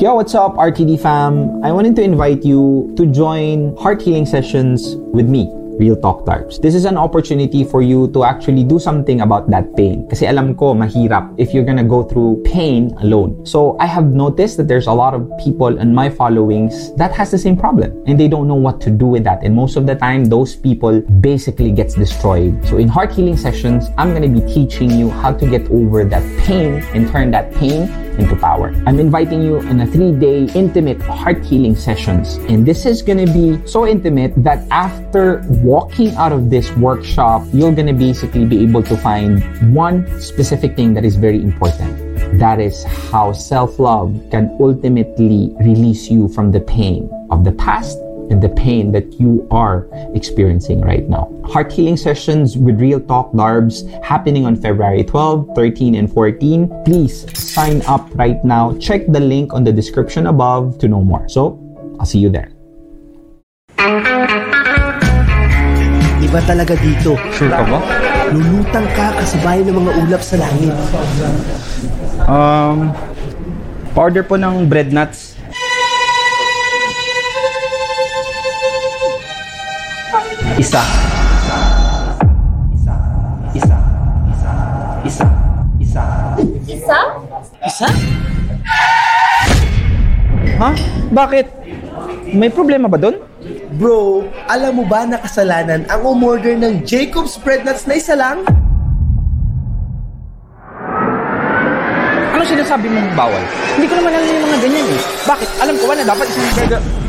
Yo, what's up, RTD fam? I wanted to invite you to join heart healing sessions with me. Real Talk Darbs. This is an opportunity for you to actually do something about that pain. Kasi alam ko, mahirap if you're gonna go through pain alone. So I have noticed that there's a lot of people in my followings that has the same problem and they don't know what to do with that. And most of the time, those people basically gets destroyed. So in heart healing sessions, I'm gonna be teaching you how to get over that pain and turn that pain into power. I'm inviting you in a three-day intimate heart healing sessions. And this is gonna be so intimate that after walking out of this workshop, you're gonna basically be able to find one specific thing that is very important. That is how self-love can ultimately release you from the pain of the past and the pain that you are experiencing right now. Heart healing sessions with Real Talk Darbs happening on February 12, 13, and 14. Please sign up right now. Check the link on the description above to know more. So, I'll see you there. Iba talaga dito. Sure ka ba? Lulutang ka kasabay ng mga ulap sa langit. Um, order po ng bread nuts. Isa. Isa. Isa. Isa. Isa. Isa. Isa? Isa? Ha? Bakit? May problema ba doon? Bro, alam mo ba na kasalanan ang umorder ng Jacob's Bread Nuts na isa lang? Ano sinasabi mong bawal? Hindi ko naman alam yung mga ganyan eh. Bakit? Alam ko ba na dapat isang burger...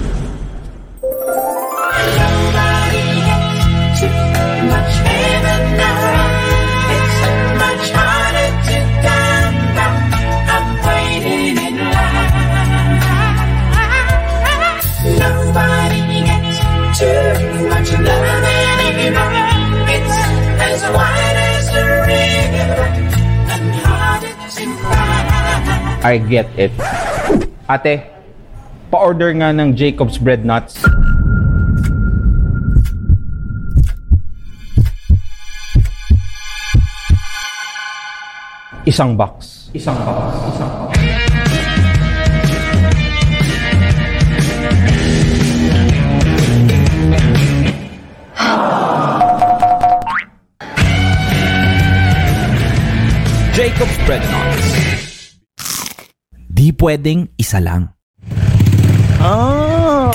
I get it. Ate, pa-order nga ng Jacob's Bread Nuts. Isang box. Isang box. Isang box. Jacob's Bread Nuts. Di pwedeng isa lang. Ah!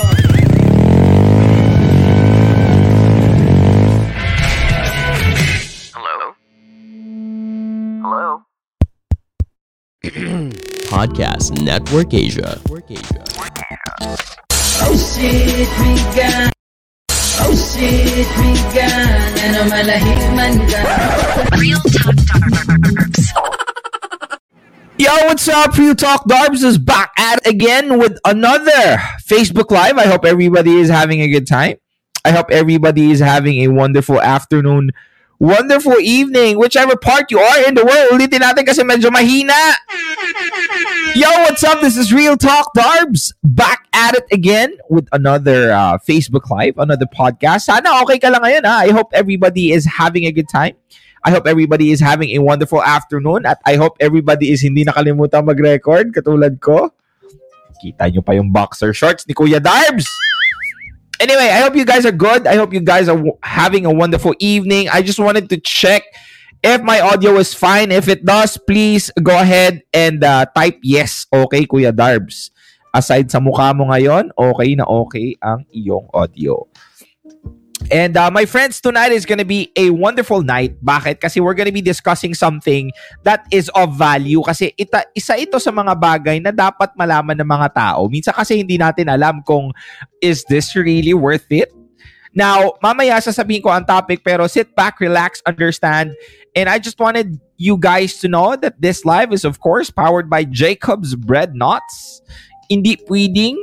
Podcast Network Asia. Oh shit, bigan. Oh shit, bigan. Ano malahiman ka? Real Talk Darbs. Yo, what's up? Real Talk Darbs is back at it again with another Facebook Live. I hope everybody is having a good time. I hope everybody is having a wonderful afternoon, wonderful evening, whichever part you are in the world. Ulitin natin kasi medyo mahina. Yo, what's up? This is Real Talk Darbs back at it again with another uh, Facebook Live, another podcast. Sana okay ka lang ngayon ha. I hope everybody is having a good time. I hope everybody is having a wonderful afternoon at I hope everybody is hindi nakalimutan mag-record katulad ko. Kita nyo pa yung boxer shorts ni Kuya Darbs. Anyway, I hope you guys are good. I hope you guys are having a wonderful evening. I just wanted to check if my audio is fine. If it does, please go ahead and uh, type yes. Okay, Kuya Darbs. Aside sa mukha mo ngayon, okay na okay ang iyong audio. And uh, my friends, tonight is gonna be a wonderful night. Bakit? Kasi we're gonna be discussing something that is of value. Kasi ita, isa ito sa mga bagay na dapat malaman ng mga tao. Minsan kasi hindi natin alam kung is this really worth it? Now, mamaya sasabihin ko ang topic pero sit back, relax, understand. And I just wanted you guys to know that this live is of course powered by Jacob's Bread Nuts. Hindi pwedeng,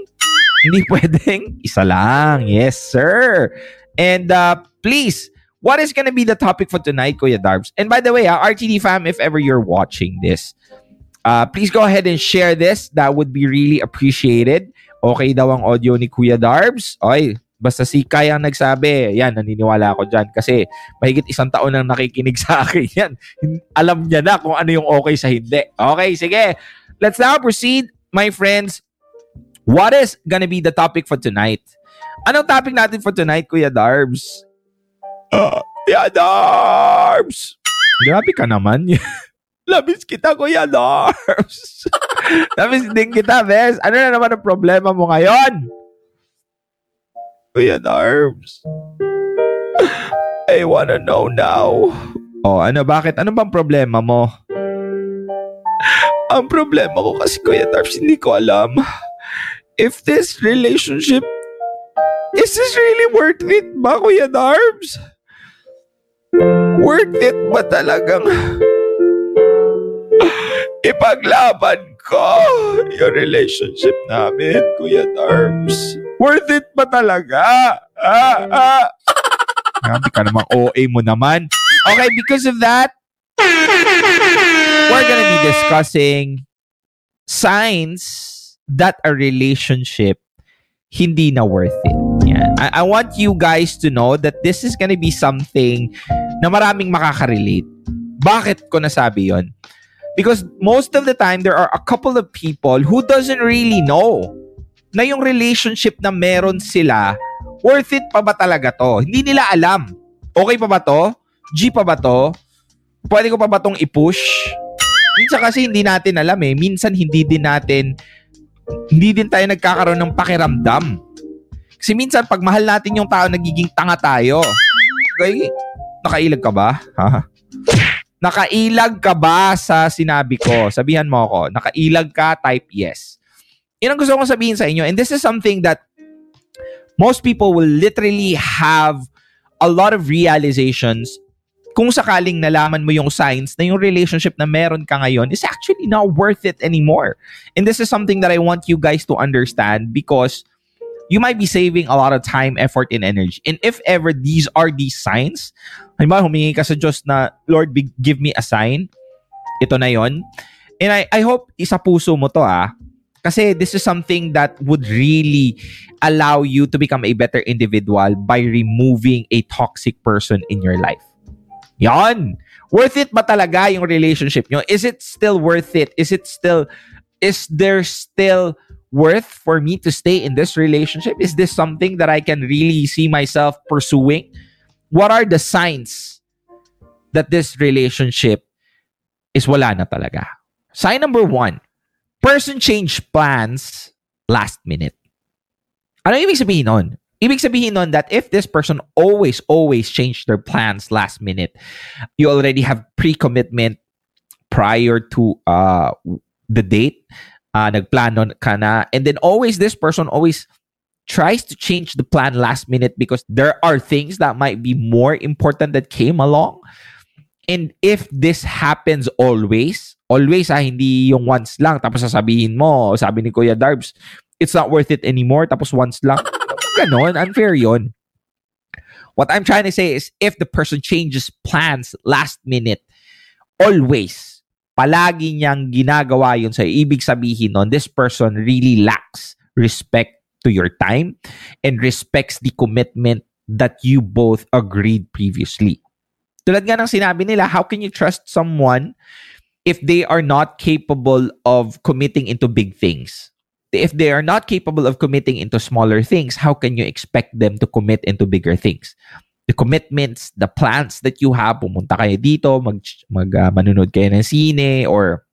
hindi pwedeng, isa lang. Yes, sir. And uh, please, what is going to be the topic for tonight, Kuya Darbs? And by the way, uh, RTD fam, if ever you're watching this, uh, please go ahead and share this. That would be really appreciated. Okay daw ang audio ni Kuya Darbs. Oy, basta si Kai ang nagsabi. Yan, naniniwala ako dyan. Kasi mahigit isang taon nang nakikinig sa akin yan. Alam niya na kung ano yung okay sa hindi. Okay, sige. Let's now proceed, my friends, What is gonna be the topic for tonight? Anong topic natin for tonight, Kuya Darbs? Kuya Darbs! Grabe ka naman. Labis kita, Kuya Darbs. Labis din kita, Bes. Ano na naman ang problema mo ngayon? Kuya Darbs. I wanna know now. Oh, ano, bakit? Ano bang problema mo? Ang problema ko kasi, Kuya Darbs, hindi ko alam if this relationship is this really worth it ba, Kuya Darbs? Worth it ba talagang ipaglaban ko yung relationship namin, Kuya Darbs? Worth it ba talaga? Ah, ah. Grabe ka naman, OA mo naman. Okay, because of that, we're gonna be discussing signs that a relationship hindi na worth it. Yan. I, I want you guys to know that this is gonna be something na maraming makaka-relate. Bakit ko nasabi yon? Because most of the time, there are a couple of people who doesn't really know na yung relationship na meron sila, worth it pa ba talaga to? Hindi nila alam. Okay pa ba to? G pa ba to? Pwede ko pa ba tong i-push? Minsan kasi hindi natin alam eh. Minsan hindi din natin hindi din tayo nagkakaroon ng pakiramdam. Kasi minsan, pag mahal natin yung tao, nagiging tanga tayo. Okay? Nakailag ka ba? Ha? Nakailag ka ba sa sinabi ko? Sabihan mo ako. Nakailag ka, type yes. Yun ang gusto kong sabihin sa inyo. And this is something that most people will literally have a lot of realizations kung sakaling nalaman mo yung signs na yung relationship na meron ka ngayon is actually not worth it anymore. And this is something that I want you guys to understand because you might be saving a lot of time, effort, and energy. And if ever these are these signs, halimbawa humingi ka sa Diyos na, Lord, give me a sign, ito na yon. And I, I hope isa puso mo to ah. Kasi this is something that would really allow you to become a better individual by removing a toxic person in your life. Yan. Worth it ba talaga yung relationship nyo? Is it still worth it? Is it still, is there still worth for me to stay in this relationship? Is this something that I can really see myself pursuing? What are the signs that this relationship is wala na talaga? Sign number one, person change plans last minute. Ano ibig sabihin nun? Ibig sabihin nun that if this person always, always change their plans last minute, you already have pre-commitment prior to uh, the date, uh, nagplano ka na, and then always this person always tries to change the plan last minute because there are things that might be more important that came along. And if this happens always, always ah, hindi yung once lang, tapos sasabihin mo, sabi ni Kuya Darbs, it's not worth it anymore, tapos once lang. ganon. Unfair yon. What I'm trying to say is if the person changes plans last minute, always, palagi niyang ginagawa yun sa ibig sabihin nun, this person really lacks respect to your time and respects the commitment that you both agreed previously. Tulad nga ng sinabi nila, how can you trust someone if they are not capable of committing into big things? if they are not capable of committing into smaller things, how can you expect them to commit into bigger things? The commitments, the plans that you have, pumunta kayo dito, mag, mag uh, manunod kayo ng sine, or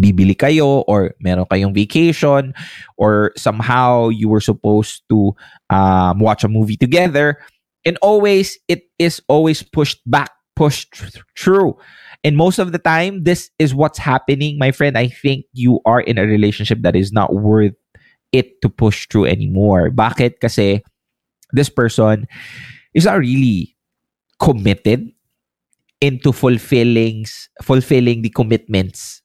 bibili kayo, or meron kayong vacation, or somehow you were supposed to um, watch a movie together. And always, it is always pushed back, pushed through. And most of the time, this is what's happening, my friend. I think you are in a relationship that is not worth it to push through anymore. Bakit? Kasi this person is not really committed into fulfilling fulfilling the commitments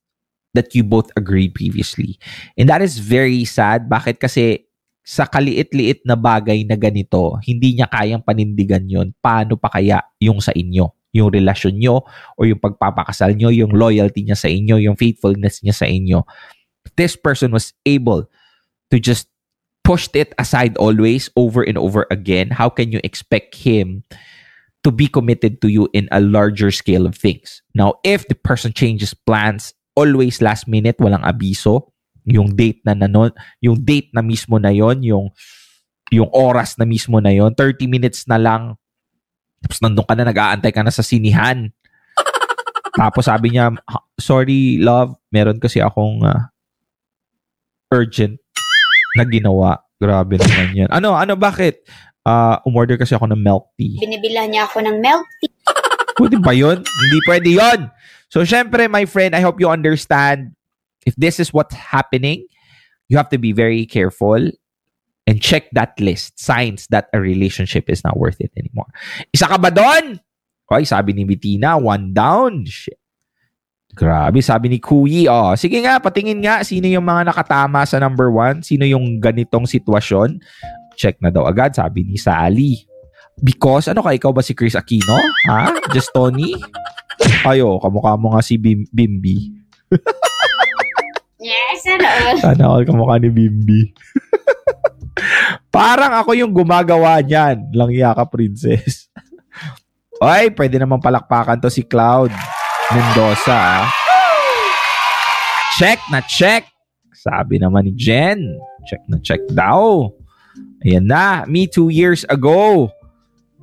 that you both agreed previously. And that is very sad. Bakit? Kasi sa kaliit-liit na bagay na ganito, hindi niya kayang panindigan yon. Paano pa kaya yung sa inyo? yung relasyon nyo o yung pagpapakasal nyo, yung loyalty niya sa inyo, yung faithfulness niya sa inyo. This person was able to just push it aside always over and over again. How can you expect him to be committed to you in a larger scale of things? Now, if the person changes plans always last minute, walang abiso, yung date na nanon, yung date na mismo na yon, yung yung oras na mismo na yon, 30 minutes na lang. Tapos nandun ka na, nag-aantay ka na sa sinihan. Tapos sabi niya, "Ha- sorry love, meron kasi akong ah, urgent na ginawa. Grabe naman yan. Ano, ano, bakit? Ah, umorder kasi ako ng milk tea. Binibilan niya ako ng milk tea. Pwede ba yun? Hindi pwede yun. So, syempre, my friend, I hope you understand if this is what's happening, you have to be very careful and check that list. Signs that a relationship is not worth it anymore. Isa ka ba doon? Hoy, sabi ni Bettina, one down. Shit. Grabe, sabi ni Kuyi. Oh, sige nga, patingin nga sino yung mga nakatama sa number one. Sino yung ganitong sitwasyon. Check na daw agad, sabi ni Sally. Because, ano ka, ikaw ba si Chris Aquino? Ha? Just Tony? Ayo, kamukha mo nga si Bim- Bimbi. Yes, ano? Sana all kamukha ni Bimbi. Parang ako yung gumagawa niyan. Langya ka, princess. Oy, pwede naman palakpakan to si Cloud Mendoza. ah. Check na check. Sabi naman ni Jen. Check na check daw. Ayan na. Me two years ago.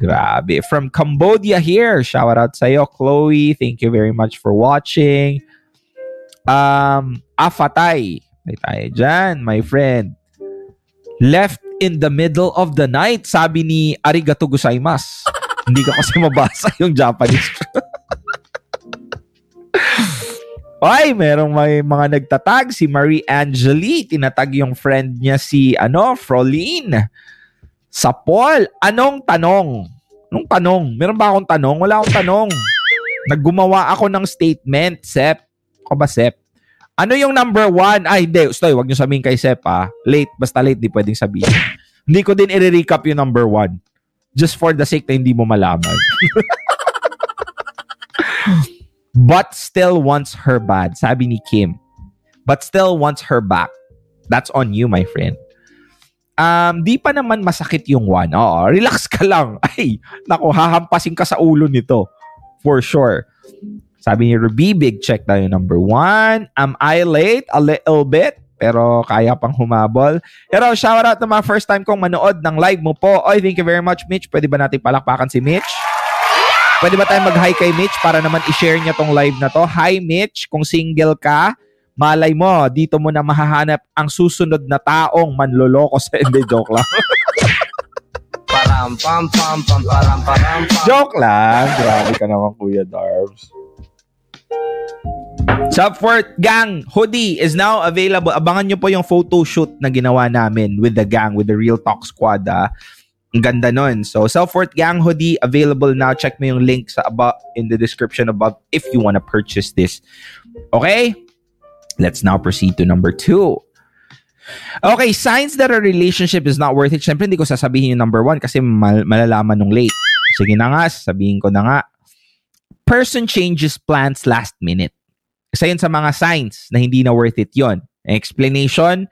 Grabe. From Cambodia here. Shout out sa'yo, Chloe. Thank you very much for watching. Um, Afatay. May tayo dyan, my friend. Left in the middle of the night, sabi ni Arigato gozaimasu. Hindi ka kasi mabasa yung Japanese. Ay, merong may mga nagtatag. Si Marie Angeli, tinatag yung friend niya si, ano, Frolin. Sa Paul, anong tanong? Anong tanong? Meron ba akong tanong? Wala akong tanong. Naggumawa ako ng statement, Sep. Ako ba, Sep? Ano yung number one? Ay, hindi. Stoy, wag niyo sabihin kay Sep, ah. Late. Basta late, di pwedeng sabihin. hindi ko din i-recap yung number one. Just for the sake na hindi mo malaman. But still wants her bad. Sabi ni Kim. But still wants her back. That's on you, my friend. Um, di pa naman masakit yung one. Oo, relax ka lang. Ay, nako, hahampasin ka sa ulo nito. For sure. Sabi ni Ruby, big check yung number one. Am I late? A little bit. Pero kaya pang humabol. Pero shout out na mga first time kong manood ng live mo po. Oy, thank you very much, Mitch. Pwede ba natin palakpakan si Mitch? Pwede ba tayo mag-hi kay Mitch para naman i-share niya tong live na to? Hi, Mitch. Kung single ka, malay mo, dito mo na mahahanap ang susunod na taong manloloko sa hindi. Joke lang. Param pam pam pam param param pam. Joke lang. Grabe ka naman, Kuya Darbs. Subfort Gang hoodie is now available. Abangan nyo po yung photo shoot na ginawa namin with the gang, with the Real Talk Squad. Ah. Ang ganda nun. So, Self-Worth Gang hoodie available now. Check mo yung link sa above in the description above if you want to purchase this. Okay? Let's now proceed to number two. Okay, signs that a relationship is not worth it. Siyempre, hindi ko sasabihin yung number one kasi mal- malalaman nung late. Sige na nga, sabihin ko na nga. Person changes plans last minute. Isa yun sa mga signs na hindi na worth it yon. Explanation,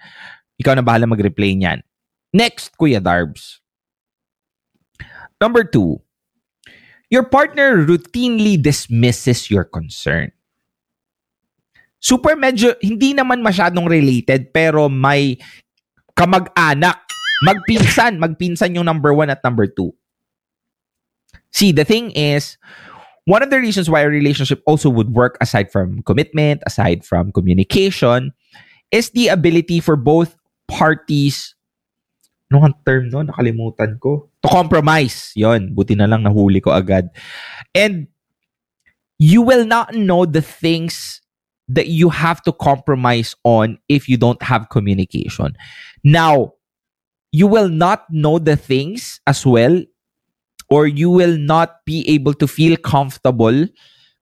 ikaw na bahala mag-replay niyan. Next, Kuya Darbs. Number two, your partner routinely dismisses your concern. Super medyo, hindi naman masyadong related, pero may kamag-anak. Magpinsan. Magpinsan yung number one at number two. See, the thing is, one of the reasons why a relationship also would work aside from commitment, aside from communication, is the ability for both parties ano ang term no? Nakalimutan ko. Compromise. Yon, buti na lang nahuli ko agad. And you will not know the things that you have to compromise on if you don't have communication. Now, you will not know the things as well or you will not be able to feel comfortable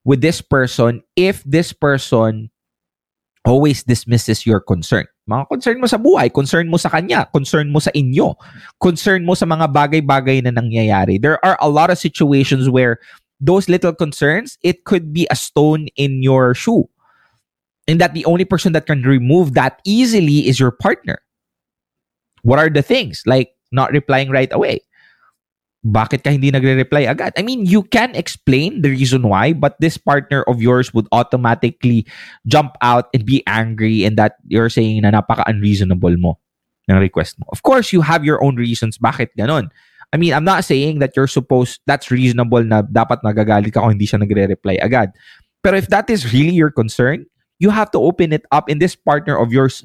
with this person if this person always dismisses your concern. Mga concern mo sa buhay, concern mo sa kanya, concern mo sa inyo, concern mo sa mga bagay-bagay na nangyayari. There are a lot of situations where those little concerns, it could be a stone in your shoe. And that the only person that can remove that easily is your partner. What are the things? Like not replying right away. Bakit ka hindi nagre-reply agad? I mean, you can explain the reason why, but this partner of yours would automatically jump out and be angry and that you're saying na napaka-unreasonable mo ng request mo. Of course, you have your own reasons bakit ganon. I mean, I'm not saying that you're supposed, that's reasonable na dapat nagagalit ka kung hindi siya nagre-reply agad. Pero if that is really your concern, you have to open it up and this partner of yours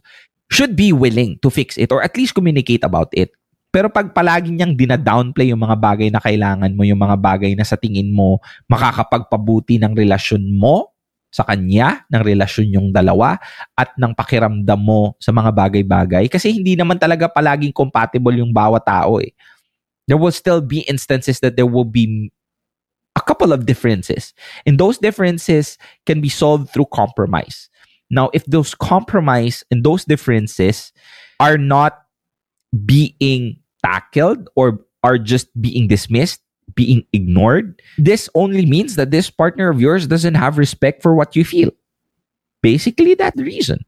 should be willing to fix it or at least communicate about it. Pero pag palagi niyang dinadownplay yung mga bagay na kailangan mo, yung mga bagay na sa tingin mo makakapagpabuti ng relasyon mo sa kanya, ng relasyon yung dalawa, at ng pakiramdam mo sa mga bagay-bagay. Kasi hindi naman talaga palaging compatible yung bawat tao eh. There will still be instances that there will be a couple of differences. And those differences can be solved through compromise. Now, if those compromise and those differences are not being tackled or are just being dismissed, being ignored, this only means that this partner of yours doesn't have respect for what you feel. Basically, that reason.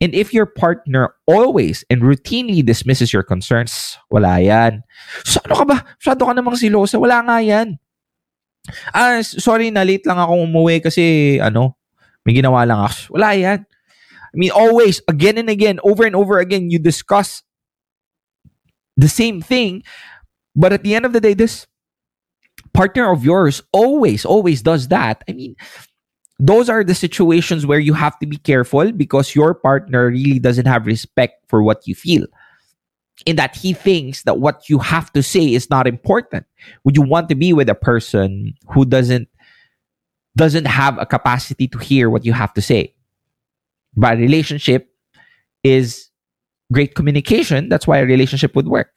And if your partner always and routinely dismisses your concerns, wala yan. So, ano ka ba? Masyado ka namang silosa. Wala nga yan. Ah, sorry na late lang ako umuwi kasi ano, may ginawa lang ako. Wala yan. I mean, always, again and again, over and over again, you discuss the same thing. But at the end of the day, this partner of yours always, always does that. I mean, those are the situations where you have to be careful because your partner really doesn't have respect for what you feel. In that he thinks that what you have to say is not important. Would you want to be with a person who doesn't doesn't have a capacity to hear what you have to say? But relationship is great communication. That's why a relationship would work.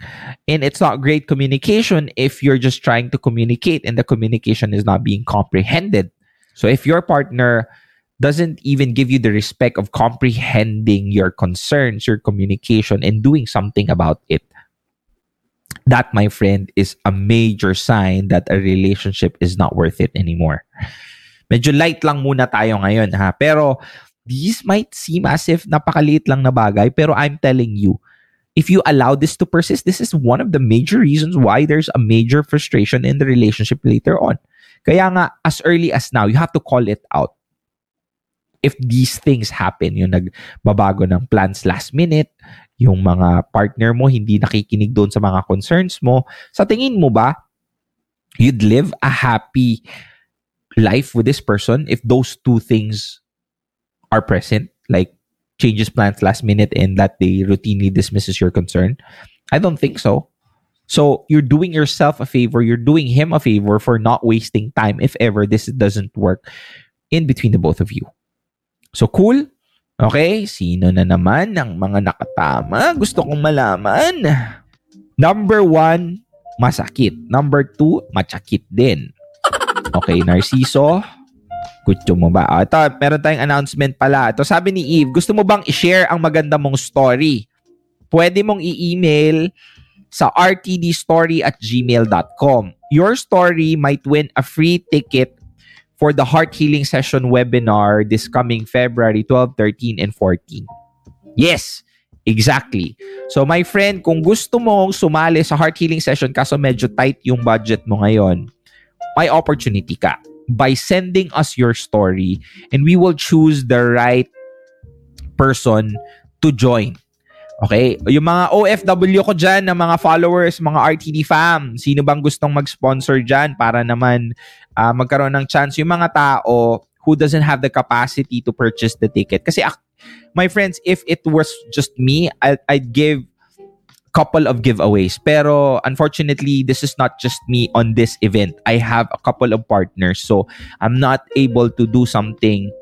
And it's not great communication if you're just trying to communicate and the communication is not being comprehended. So if your partner doesn't even give you the respect of comprehending your concerns, your communication, and doing something about it, that, my friend, is a major sign that a relationship is not worth it anymore. Medyo light lang muna tayo ngayon, ha? Pero these might seem as if napakaliit lang na bagay, pero I'm telling you, if you allow this to persist, this is one of the major reasons why there's a major frustration in the relationship later on. Kaya nga, as early as now, you have to call it out. If these things happen, yung nagbabago ng plans last minute, yung mga partner mo hindi nakikinig doon sa mga concerns mo, sa tingin mo ba, you'd live a happy life with this person if those two things are present, like changes plans last minute and that they routinely dismisses your concern? I don't think so. So you're doing yourself a favor, you're doing him a favor for not wasting time if ever this doesn't work in between the both of you. So cool? Okay, sino na naman ng mga nakatama? Gusto kong malaman. Number one, masakit. Number two, matsakit din. Okay, Narciso, Gusto mo ba? Ah, ito, meron tayong announcement pala. Ito, sabi ni Eve, gusto mo bang i-share ang maganda mong story? Pwede mong i-email sa rtdstory at gmail.com. Your story might win a free ticket for the Heart Healing Session webinar this coming February 12, 13, and 14. Yes, exactly. So my friend, kung gusto mong sumali sa Heart Healing Session kaso medyo tight yung budget mo ngayon, may opportunity ka by sending us your story and we will choose the right person to join. Okay? Yung mga OFW ko dyan, na mga followers, mga RTD fam, sino bang gustong mag-sponsor dyan para naman ah, magkaroon ng chance yung mga tao who doesn't have the capacity to purchase the ticket. Kasi my friends, if it was just me, I- I'd give couple of giveaways. Pero unfortunately, this is not just me on this event. I have a couple of partners. So I'm not able to do something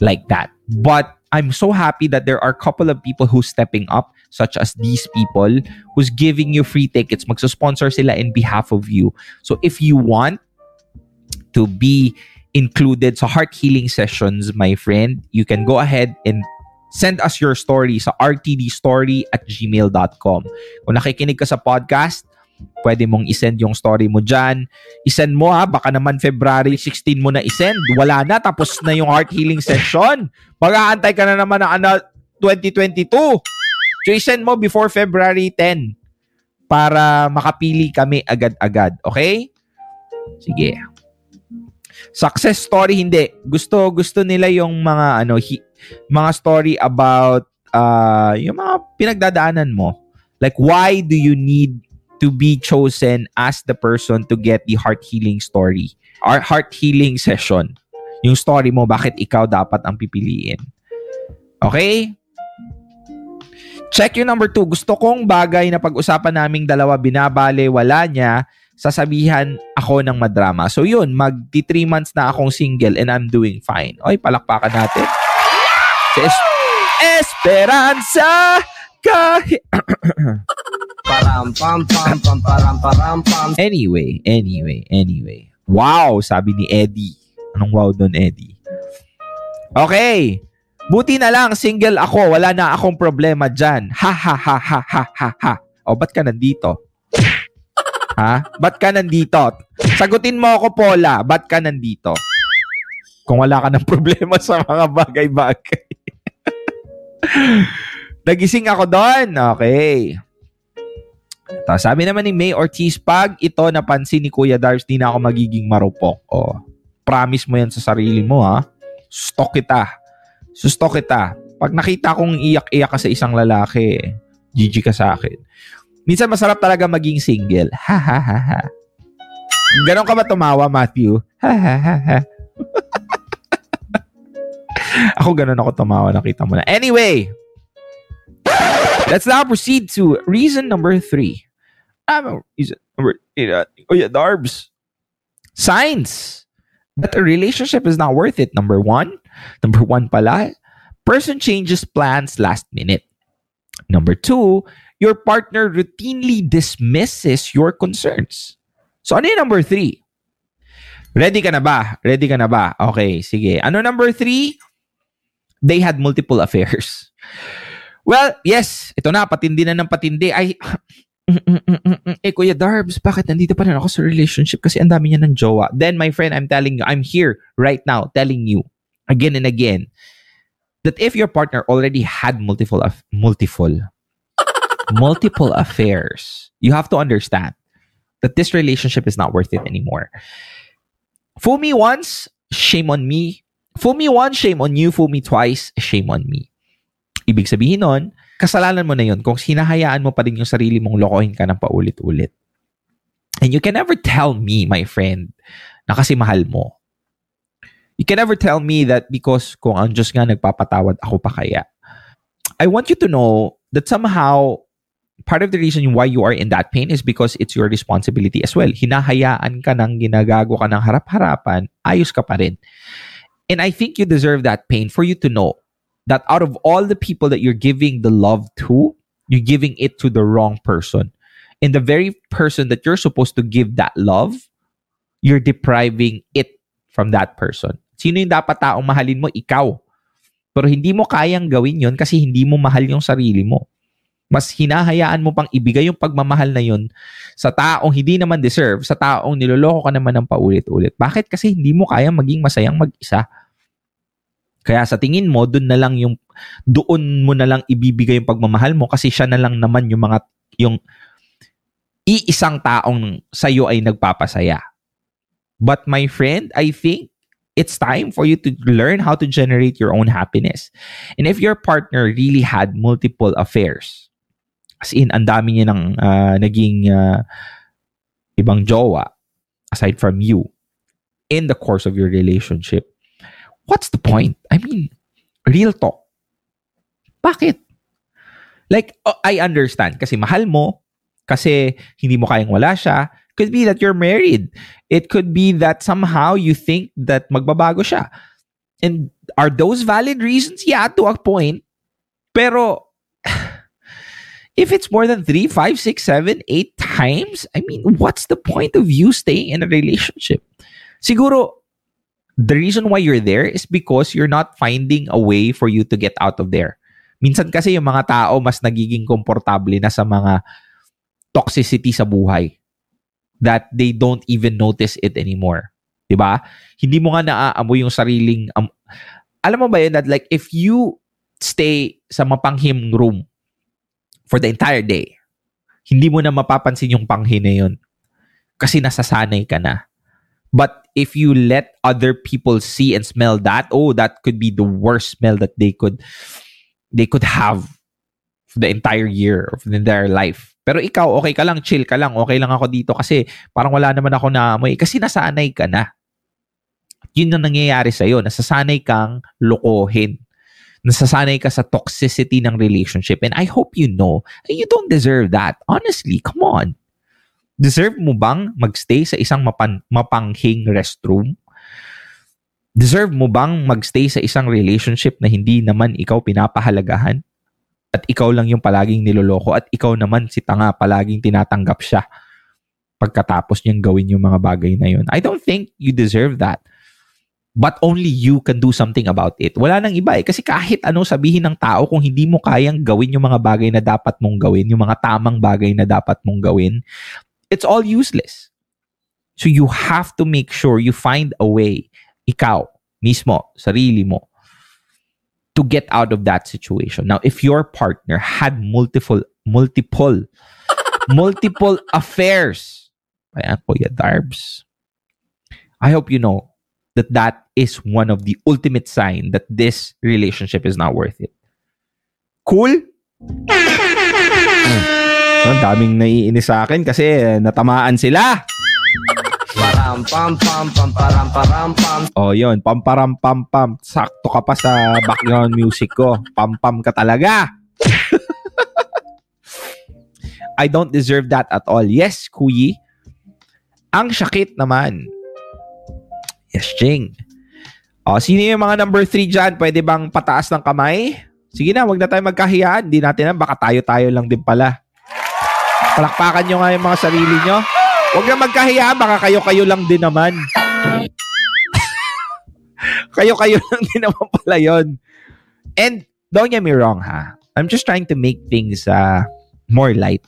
like that. But I'm so happy that there are a couple of people who's stepping up, such as these people who's giving you free tickets. Magsusponsor sila in behalf of you. So if you want to be included sa heart healing sessions, my friend, you can go ahead and send us your story sa rtdstory at gmail.com. Kung nakikinig ka sa podcast, pwede mong isend yung story mo dyan. Isend mo ha, baka naman February 16 mo na isend. Wala na, tapos na yung heart healing session. Mag-aantay ka na naman ng ano, 2022. So isend mo before February 10 para makapili kami agad-agad. Okay? Sige. Success story hindi. Gusto gusto nila yung mga ano hi- mga story about uh, yung mga pinagdadaanan mo. Like why do you need to be chosen as the person to get the heart healing story? Our heart healing session. Yung story mo bakit ikaw dapat ang pipiliin. Okay? Check yung number two. Gusto kong bagay na pag-usapan naming dalawa binabale, wala niya, sasabihan ako ng madrama. So yun, magti 3 months na akong single and I'm doing fine. Oy, palakpakan natin. Si Es- Esperanza kahit... Param pam pam pam param pam. Anyway, anyway, anyway. Wow, sabi ni Eddie. Anong wow doon, Eddie? Okay. Buti na lang, single ako. Wala na akong problema dyan. Ha, ha, ha, ha, ha, ha, ha. O, ba't ka nandito? Ha? Ba't ka nandito? Sagutin mo ako, Paula. Ba't ka nandito? Kung wala ka ng problema sa mga bagay-bagay. Nagising ako doon. Okay. Tapos sabi naman ni May Ortiz, pag ito napansin ni Kuya Darbs, di na ako magiging marupok. O, promise mo yan sa sarili mo, ha? Stalk kita. Sustok kita. Pag nakita kong iyak-iyak ka sa isang lalaki, GG ka sa akin. Minsan masarap talaga maging single. Ha ha ha ha. Ganon ka ba tumawa, Matthew? Ha ha ha ha. ako ganon ako tumawa, nakita mo na. Anyway, let's now proceed to reason number three. Um, reason number uh, oh yeah, Darbs. Signs that a relationship is not worth it. Number one, number one pala, person changes plans last minute. Number two, your partner routinely dismisses your concerns. So ano yung number three? Ready ka na ba? Ready ka na ba? Okay, sige. Ano number three? They had multiple affairs. Well, yes, ito na, patindi na ng patindi. Ay, eh, Kuya Darbs, bakit nandito pa rin ako sa relationship? Kasi ang dami niya ng jowa. Then, my friend, I'm telling you, I'm here right now telling you again and again that if your partner already had multiple, multiple, multiple affairs, you have to understand that this relationship is not worth it anymore. Fool me once, shame on me. Fool me once, shame on you. Fool me twice, shame on me. Ibig sabihin nun, kasalanan mo na yun kung hinahayaan mo pa rin yung sarili mong lokohin ka ng paulit-ulit. And you can never tell me, my friend, na kasi mahal mo. You can never tell me that because kung ang Diyos nga nagpapatawad, ako pa kaya. I want you to know that somehow part of the reason why you are in that pain is because it's your responsibility as well. Hinahayaan ka ng ginagago ka ng harap-harapan, ayos ka pa rin. And I think you deserve that pain for you to know that out of all the people that you're giving the love to, you're giving it to the wrong person. And the very person that you're supposed to give that love, you're depriving it from that person. Sino yung dapat taong mahalin mo? Ikaw. Pero hindi mo kayang gawin yon kasi hindi mo mahal yung sarili mo. Mas hinahayaan mo pang ibigay yung pagmamahal na yun sa taong hindi naman deserve, sa taong niloloko ka naman ng paulit-ulit. Bakit? Kasi hindi mo kayang maging masayang mag-isa. Kaya sa tingin mo, doon na lang yung doon mo na lang ibibigay yung pagmamahal mo kasi siya na lang naman yung mga yung iisang taong sa iyo ay nagpapasaya. But my friend, I think it's time for you to learn how to generate your own happiness. And if your partner really had multiple affairs, as in ang dami niya ng ah, naging ah, ibang jowa aside from you in the course of your relationship, what's the point? I mean, real talk. Bakit? Like, oh, I understand. Kasi mahal mo. Kasi hindi mo kayang wala siya. Could be that you're married. It could be that somehow you think that magbabago siya. And are those valid reasons? Yeah, to a point. Pero, if it's more than three, five, six, seven, eight times, I mean, what's the point of you staying in a relationship? Siguro, the reason why you're there is because you're not finding a way for you to get out of there. Minsan kasi yung mga tao mas nagiging komportable na sa mga toxicity sa buhay that they don't even notice it anymore. 'Di ba? Hindi mo nga naaamoy yung sariling am- Alam mo ba yun that like if you stay sa mapanghim room for the entire day, hindi mo na mapapansin yung panghi na yun. Kasi nasasanay ka na. But if you let other people see and smell that, oh, that could be the worst smell that they could they could have for the entire year of their life. Pero ikaw, okay ka lang, chill ka lang, okay lang ako dito kasi parang wala naman ako na amoy. Kasi nasanay ka na. Yun na nangyayari sa'yo. Nasasanay kang lokohin. Nasasanay ka sa toxicity ng relationship. And I hope you know, you don't deserve that. Honestly, come on. Deserve mo bang magstay sa isang mapan, mapanghing restroom? Deserve mo bang magstay sa isang relationship na hindi naman ikaw pinapahalagahan? At ikaw lang yung palaging niloloko at ikaw naman si tanga palaging tinatanggap siya pagkatapos niyang gawin yung mga bagay na yun. I don't think you deserve that. But only you can do something about it. Wala nang iba eh. Kasi kahit ano sabihin ng tao kung hindi mo kayang gawin yung mga bagay na dapat mong gawin, yung mga tamang bagay na dapat mong gawin, it's all useless. So you have to make sure you find a way, ikaw, mismo, sarili mo, to get out of that situation. Now, if your partner had multiple, multiple, multiple affairs, ayan, Kuya Darbs, I hope you know that that is one of the ultimate sign that this relationship is not worth it. Cool? Ang daming naiinis sa akin kasi natamaan sila. Param pam pam pam param param pam. Oh, yun. Pam param pam pam. Sakto ka pa sa background music ko. Pam pam ka talaga. I don't deserve that at all. Yes, Kuyi. Ang sakit naman. Yes, Ching. Oh, sino yung mga number 3 dyan? Pwede bang pataas ng kamay? Sige na, wag na tayo magkahiyaan. Hindi natin na, baka tayo-tayo lang din pala. Palakpakan nyo nga yung mga sarili nyo. Huwag na magkahiyaan, baka kayo-kayo lang din naman. kayo-kayo lang din naman pala yun. And don't get me wrong ha. I'm just trying to make things uh, more light.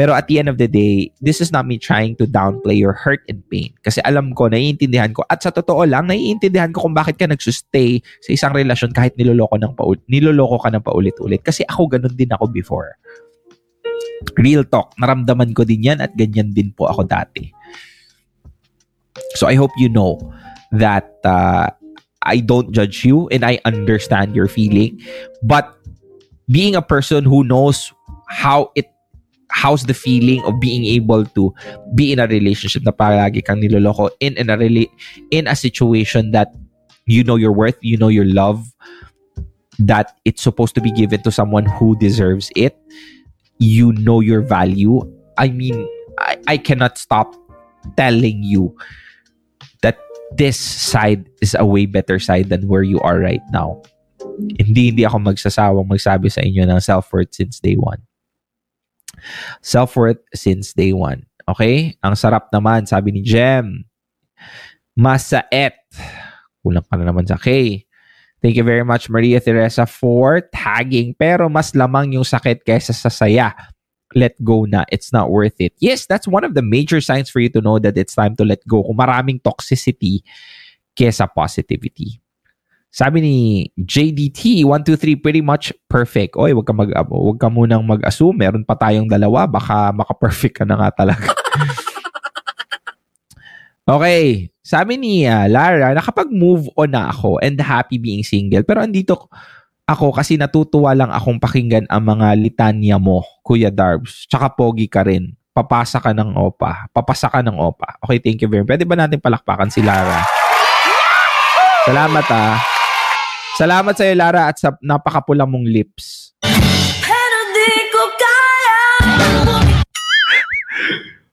Pero at the end of the day, this is not me trying to downplay your hurt and pain. Kasi alam ko, naiintindihan ko. At sa totoo lang, naiintindihan ko kung bakit ka nagsustay sa isang relasyon kahit niloloko, ng paul niloloko ka ng paulit-ulit. Kasi ako ganun din ako before. Real talk, naramdaman ko din yan at ganyan din po ako dati. So I hope you know that uh, I don't judge you and I understand your feeling. But being a person who knows how it how's the feeling of being able to be in a relationship na palagi kang niloloko in in a in a situation that you know your worth, you know your love, that it's supposed to be given to someone who deserves it. You know your value. I mean, I, I cannot stop telling you that this side is a way better side than where you are right now. Hindi hindi ako magsasawang magsabi sa inyo ng self-worth since day one. Self-worth since day one. Okay? Ang sarap naman, sabi ni Jem. Masaet. Kulang ka na naman sa K. Thank you very much, Maria Teresa, for tagging. Pero mas lamang yung sakit kaysa sa saya. Let go na. It's not worth it. Yes, that's one of the major signs for you to know that it's time to let go. Kung maraming toxicity kesa positivity. Sabi ni JDT, 1, 2, 3, pretty much perfect. Oy, wag ka, mag, wag ka munang mag-assume. Meron pa tayong dalawa. Baka maka-perfect ka na nga talaga. okay. Sabi ni uh, Lara, nakapag-move on na ako and happy being single. Pero andito ako kasi natutuwa lang akong pakinggan ang mga litanya mo, Kuya Darbs. Tsaka pogi ka rin. Papasa ka ng opa. Papasa ka ng opa. Okay, thank you very much. Pwede ba natin palakpakan si Lara? Salamat ah. Salamat sa iyo, Lara, at sa napakapula mong lips.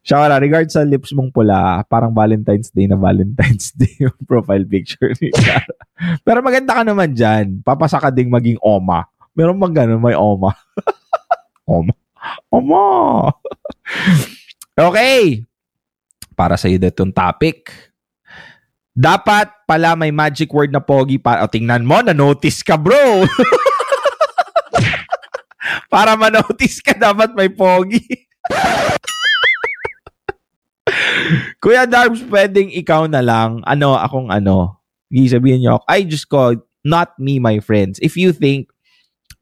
Shara, regards sa lips mong pula, parang Valentine's Day na Valentine's Day yung profile picture ni Lara. Pero maganda ka naman dyan. Papasa ka ding maging oma. Meron bang ganun? May oma. oma. Oma. okay. Para sa iyo itong topic. Dapat pala may magic word na pogi para o tingnan mo, na-notice ka, bro. para ma-notice ka, dapat may pogi. Kuya Darbs, pwedeng ikaw na lang. Ano, akong ano. Sabihin niyo, I just call not me, my friends. If you think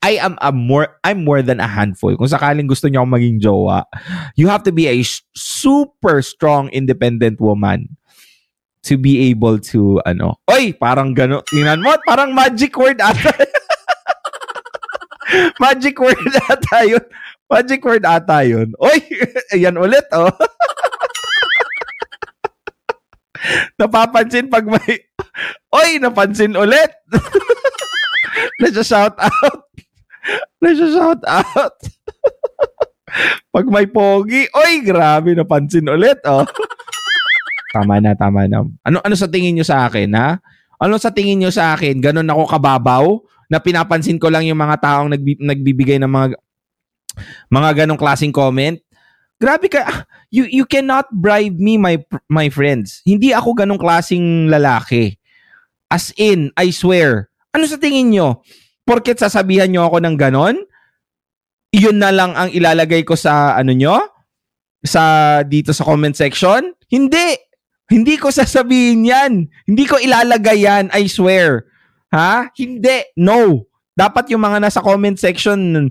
I am a more I'm more than a handful. Kung sakaling gusto niyo akong maging jowa, you have to be a super strong independent woman to be able to ano. Oy, parang gano. Tingnan mo, parang magic word ata. magic word ata yun. Magic word ata yun. Oy, ayan ulit oh. Napapansin pag may Oy, napansin ulit. Nasa-shout out. Nasa-shout out. Pag may pogi, oy, grabe, napansin ulit, oh. Tama na, tama na. Ano ano sa tingin nyo sa akin, ha? Ano sa tingin nyo sa akin? Ganon ako kababaw na pinapansin ko lang yung mga taong nagbi- nagbibigay ng mga mga ganong klaseng comment. Grabe ka, ah, you you cannot bribe me my my friends. Hindi ako ganong klaseng lalaki. As in, I swear. Ano sa tingin nyo? Porket sasabihan nyo ako ng ganon, yun na lang ang ilalagay ko sa ano nyo? Sa dito sa comment section? Hindi. Hindi ko sasabihin yan. Hindi ko ilalagay yan, I swear. Ha? Hindi. No. Dapat yung mga nasa comment section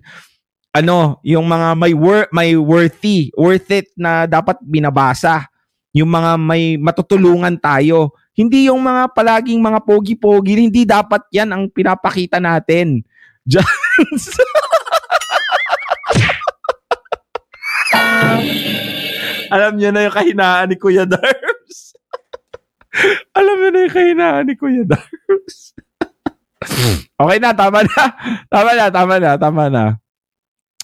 ano, yung mga may wor- may worthy, worth it na dapat binabasa. Yung mga may matutulungan tayo. Hindi yung mga palaging mga pogi-pogi, hindi dapat yan ang pinapakita natin. Just Alam niyo na yung kahinaan ni Kuya Darbs. Alam niyo na yung kahinaan ni Kuya Darbs. okay na, tama na. Tama na, tama na, tama na.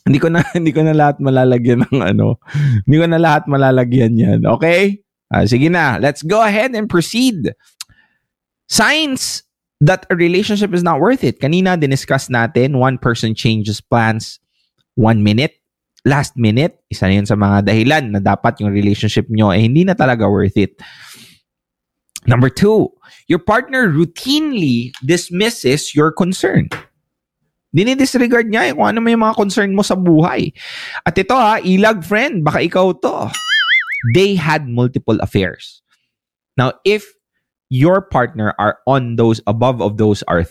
Hindi ko na hindi ko na lahat malalagyan ng ano. Hindi ko na lahat malalagyan 'yan. Okay? Ah, sige na. Let's go ahead and proceed. Signs that a relationship is not worth it. Kanina diniscuss natin, one person changes plans one minute. Last minute, isa na yun sa mga dahilan na dapat yung relationship nyo eh hindi na talaga worth it. Number two, your partner routinely dismisses your concern. Dinidisregard niya eh kung ano may mga concern mo sa buhay. At ito ha, ilag friend, baka ikaw to. They had multiple affairs. Now, if your partner are on those above of those are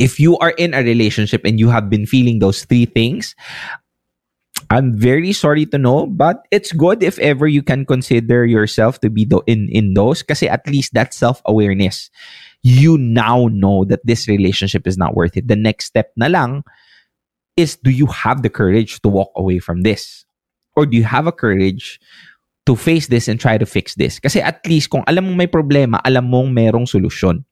if you are in a relationship and you have been feeling those three things, I'm very sorry to know, but it's good if ever you can consider yourself to be in in those kasi at least that self-awareness. You now know that this relationship is not worth it. The next step na lang is do you have the courage to walk away from this? Or do you have a courage to face this and try to fix this? Kasi at least kung alam mong may problema, alam mong merong solusyon.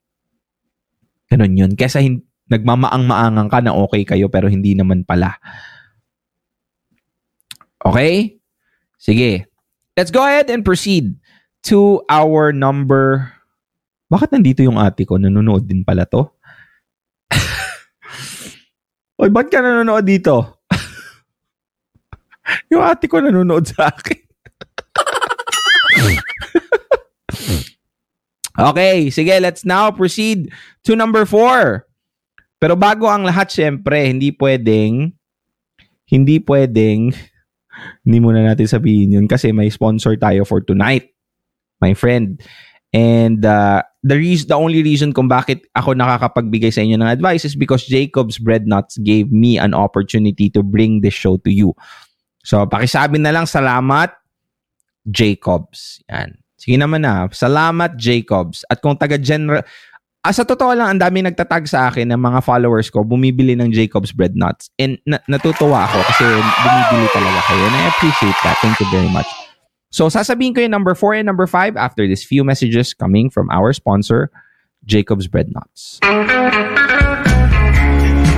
Ganun yun. Kesa hin- nagmamaang-maangang ka na okay kayo pero hindi naman pala. Okay? Sige. Let's go ahead and proceed to our number... Bakit nandito yung ate ko? Nanonood din pala to? Oy, ba't ka nanonood dito? yung ate ko nanonood sa akin. okay, sige, let's now proceed to number four. Pero bago ang lahat, syempre, hindi pwedeng, hindi pwedeng, hindi muna natin sabihin yun kasi may sponsor tayo for tonight, my friend. And uh, the reason, the only reason kung bakit ako nakakapagbigay sa inyo ng advice is because Jacob's Bread Nuts gave me an opportunity to bring this show to you. So, pakisabi na lang salamat, Jacobs. Yan. Sige naman na. Salamat, Jacobs. At kung taga-general... Ah, sa totoo lang, ang dami nagtatag sa akin ng mga followers ko, bumibili ng Jacob's Bread Nuts. And na- natutuwa ako kasi bumibili talaga kayo. And I appreciate that. Thank you very much. So, sasabihin ko yung number 4 and number 5 after this few messages coming from our sponsor, Jacob's Bread Nuts.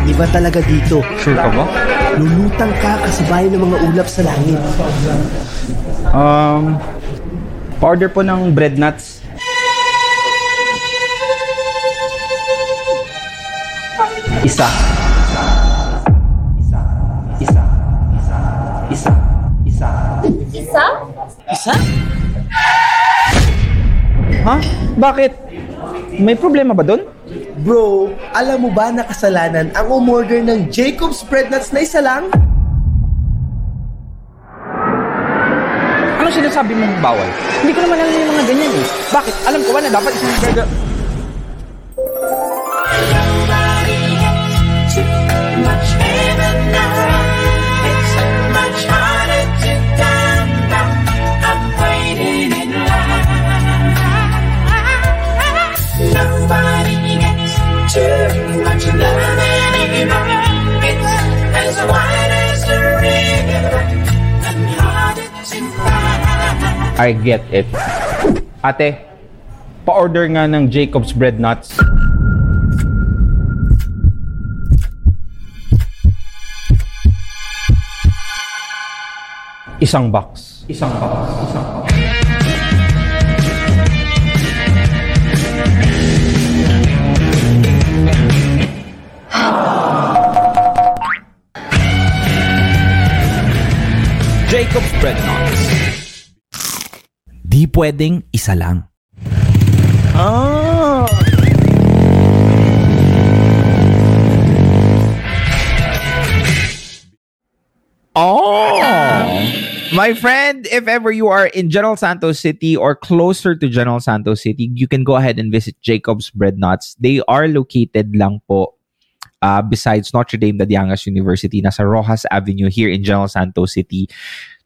Iba talaga dito. Sure ka ba? Lulutang ka kasabay ng mga ulap sa langit. Um, pa-order po ng bread nuts. Isa. Isa. Isa. Isa. Isa. Isa? Ha? Bakit? May problema ba doon? Bro, alam mo ba na kasalanan ang umorder ng Jacob's Bread Nuts na isa lang? Anong sinasabi mong bawal? Hindi ko naman alam yung mga ganyan eh. Bakit? Alam ko ba na dapat isang burger... I get it. Ate, pa-order nga ng Jacob's Bread Nuts. Isang box. Isang box. Isang box. Jacob's Bread Nuts. Di pwedeng isa lang. Ah! Oh! My friend, if ever you are in General Santos City or closer to General Santos City, you can go ahead and visit Jacob's Bread Nuts. They are located lang po uh, besides Notre Dame de Diangas University, nasa Rojas Avenue here in General Santos City.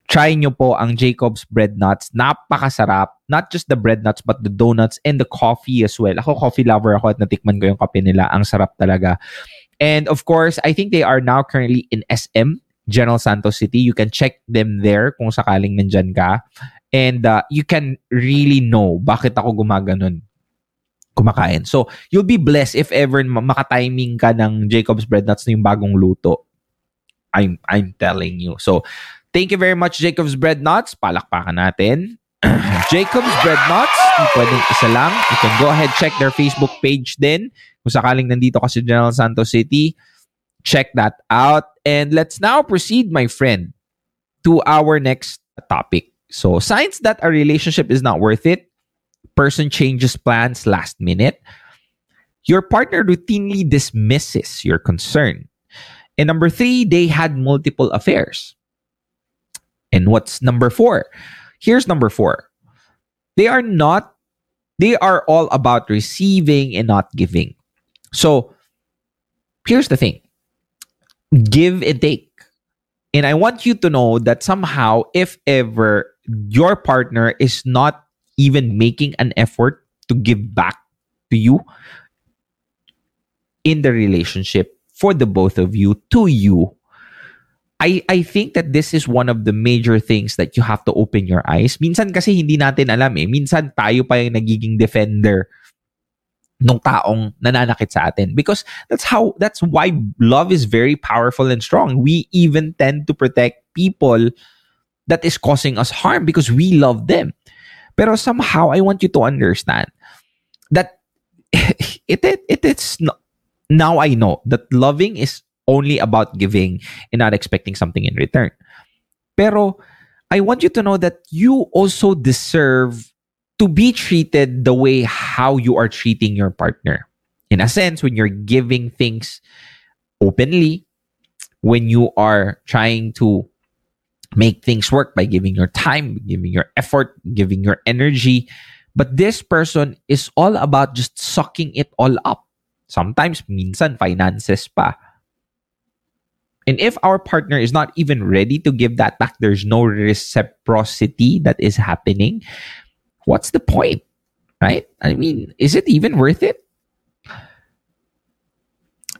Try nyo po ang Jacob's Bread Nuts. Napakasarap. Not just the bread nuts, but the donuts and the coffee as well. Ako, coffee lover ako at natikman ko yung kape nila. Ang sarap talaga. And of course, I think they are now currently in SM, General Santos City. You can check them there kung sakaling nandyan ka. And uh, you can really know bakit ako gumaganon kumakain. So, you'll be blessed if ever ma- makatiming ka ng Jacob's Bread Nuts na yung bagong luto. I'm, I'm telling you. So, thank you very much, Jacob's Bread Nuts. Palakpakan natin. Jacob's Bread Nuts, pwedeng isa lang. You can go ahead, check their Facebook page din. Kung sakaling nandito ka sa General Santos City, check that out. And let's now proceed, my friend, to our next topic. So, signs that a relationship is not worth it. Person changes plans last minute. Your partner routinely dismisses your concern. And number three, they had multiple affairs. And what's number four? Here's number four. They are not, they are all about receiving and not giving. So here's the thing give and take. And I want you to know that somehow, if ever your partner is not even making an effort to give back to you in the relationship for the both of you, to you, I, I think that this is one of the major things that you have to open your eyes. Minsan kasi hindi natin alam eh. Minsan tayo pa yung nagiging defender nung taong nananakit sa atin because that's how that's why love is very powerful and strong we even tend to protect people that is causing us harm because we love them pero somehow i want you to understand that it it, it it's now i know that loving is only about giving and not expecting something in return pero i want you to know that you also deserve to be treated the way how you are treating your partner. In a sense, when you're giving things openly, when you are trying to make things work by giving your time, giving your effort, giving your energy. But this person is all about just sucking it all up. Sometimes, minsan, finances pa. And if our partner is not even ready to give that back, there's no reciprocity that is happening, what's the point? Right? I mean, is it even worth it?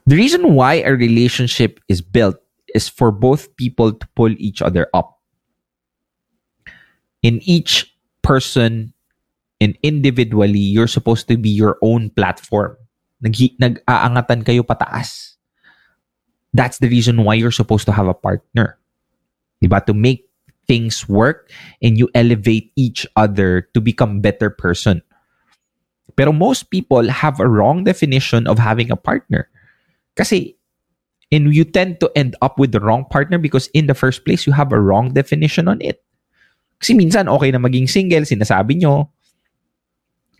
The reason why a relationship is built is for both people to pull each other up. In each person and individually, you're supposed to be your own platform. Nag nag-aangatan kayo pataas. That's the reason why you're supposed to have a partner. Diba? To make things work and you elevate each other to become better person. Pero most people have a wrong definition of having a partner. Kasi and you tend to end up with the wrong partner because in the first place you have a wrong definition on it. Kasi minsan okay na maging single, sinasabi nyo.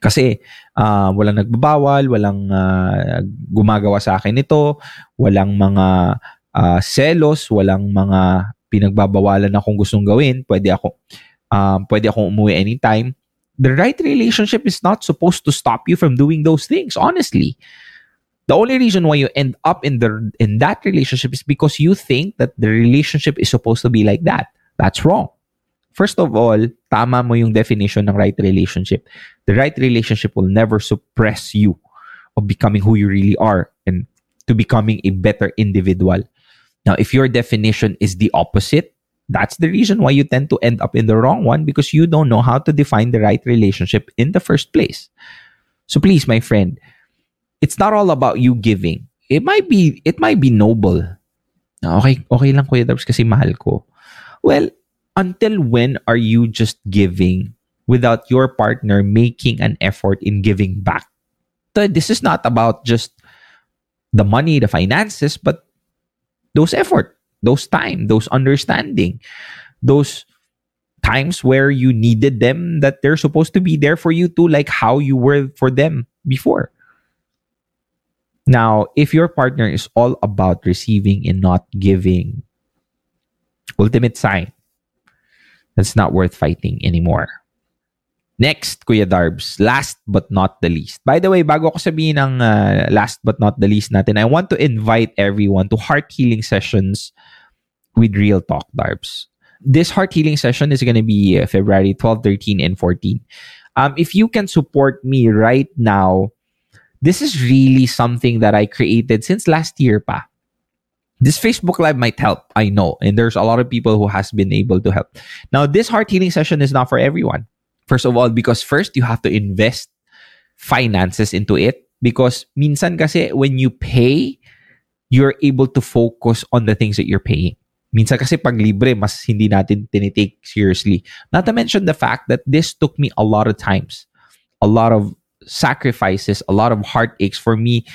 Kasi uh, walang nagbabawal, walang uh, gumagawa sa akin ito, walang mga uh, selos, walang mga pinagbabawalan na kung gustong gawin, pwede ako um, pwede akong umuwi anytime. The right relationship is not supposed to stop you from doing those things, honestly. The only reason why you end up in the in that relationship is because you think that the relationship is supposed to be like that. That's wrong. First of all, tama mo yung definition ng right relationship. The right relationship will never suppress you of becoming who you really are and to becoming a better individual. Now, if your definition is the opposite, That's the reason why you tend to end up in the wrong one because you don't know how to define the right relationship in the first place. So please, my friend, it's not all about you giving. It might be it might be noble. Okay, okay lang Kuya Darbs kasi mahal ko. Well, until when are you just giving without your partner making an effort in giving back? This is not about just the money, the finances, but those effort, those time, those understanding, those times where you needed them that they're supposed to be there for you too, like how you were for them before. Now, if your partner is all about receiving and not giving, ultimate sign that's not worth fighting anymore. Next, Kuya Darbs, last but not the least. By the way, bago ko sabihin ng uh, last but not the least natin, I want to invite everyone to heart healing sessions with Real Talk Darbs. This heart healing session is going to be uh, February 12, 13, and 14. Um, if you can support me right now, this is really something that I created since last year pa. This Facebook Live might help, I know. And there's a lot of people who has been able to help. Now, this heart healing session is not for everyone. First of all, because first you have to invest finances into it. Because minsan kasi when you pay, you're able to focus on the things that you're paying. Minsan kasi pag libre, mas hindi natin tinitake seriously. Not to mention the fact that this took me a lot of times, a lot of sacrifices, a lot of heartaches for me